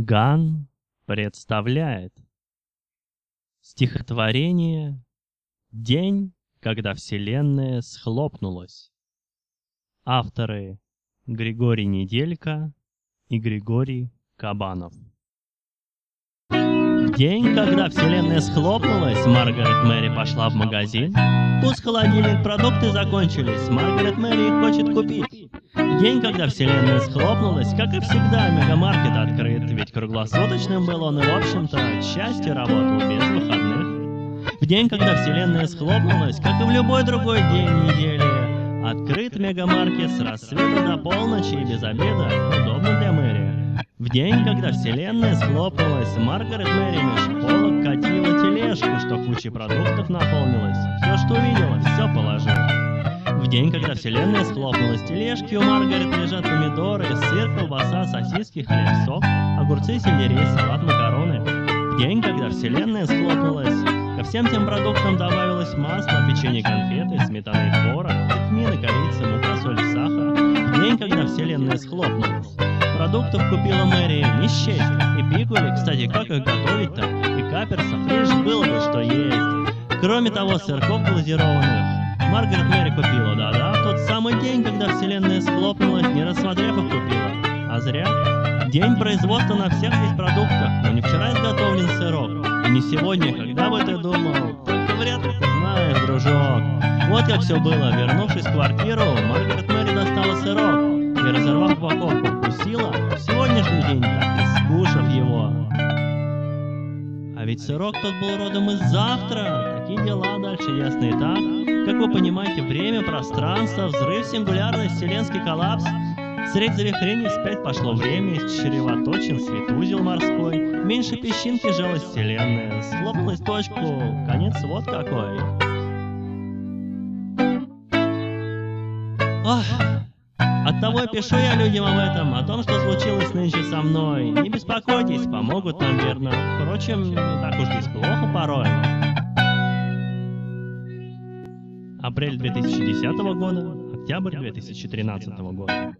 Ган представляет стихотворение «День, когда Вселенная схлопнулась». Авторы Григорий Неделька и Григорий Кабанов. День, когда вселенная схлопнулась, Маргарет Мэри пошла в магазин. Пусть холодильник продукты закончились, Маргарет Мэри их хочет купить. День, когда вселенная схлопнулась, как и всегда, мегамаркет открыт, ведь круглосуточным был он и, в общем-то, к счастью, работал без выходных. В день, когда вселенная схлопнулась, как и в любой другой день недели, открыт мегамаркет с рассвета до полночи и без обеда, удобно для Мэри. В день, когда вселенная схлопнулась, Маргарет Мэри меж полок катила тележку, что кучей продуктов наполнилась. Все, что увидела, все положила. В день, когда вселенная схлопнулась, тележки у Маргарет лежат помидоры, сыр, колбаса, сосиски, хлеб, сок, огурцы, сельдерей, салат, макароны. В день, когда вселенная схлопнулась, ко всем тем продуктам добавилось масло, печенье, конфеты, сметана и творог, витамины, корица, мука, соль, сахар. В день, когда вселенная схлопнулась, Продуктов купила Мэри не счесть. И пикули, кстати, как их готовить-то? И каперсов лишь было бы что есть. Кроме того, сырков глазированных. Маргарет Мэри купила, да-да, тот самый день, когда вселенная схлопнулась, не рассмотрев их купила. А зря. День производства на всех здесь продуктах, но не вчера изготовлен сырок. И не сегодня, когда бы ты думал, только вряд ли ты знаешь, дружок. Вот как все было. Вернувшись в квартиру, Маргарет Мэри достала сырок и, разорвав упаковку, вкусила в ведь сырок тот был родом из завтра. Такие дела дальше ясны и так. Как вы понимаете, время, пространство, взрыв, сингулярность, вселенский коллапс. Средь завихрений вспять пошло время, чревоточен светузел морской. Меньше песчинки жалость вселенная, слопалась точку, конец вот какой. Ох, Оттого пишу я людям об этом, о том, что случилось нынче со мной. Не беспокойтесь, помогут нам верно. Впрочем, не так уж здесь плохо порой. Апрель 2010 года, октябрь 2013 года.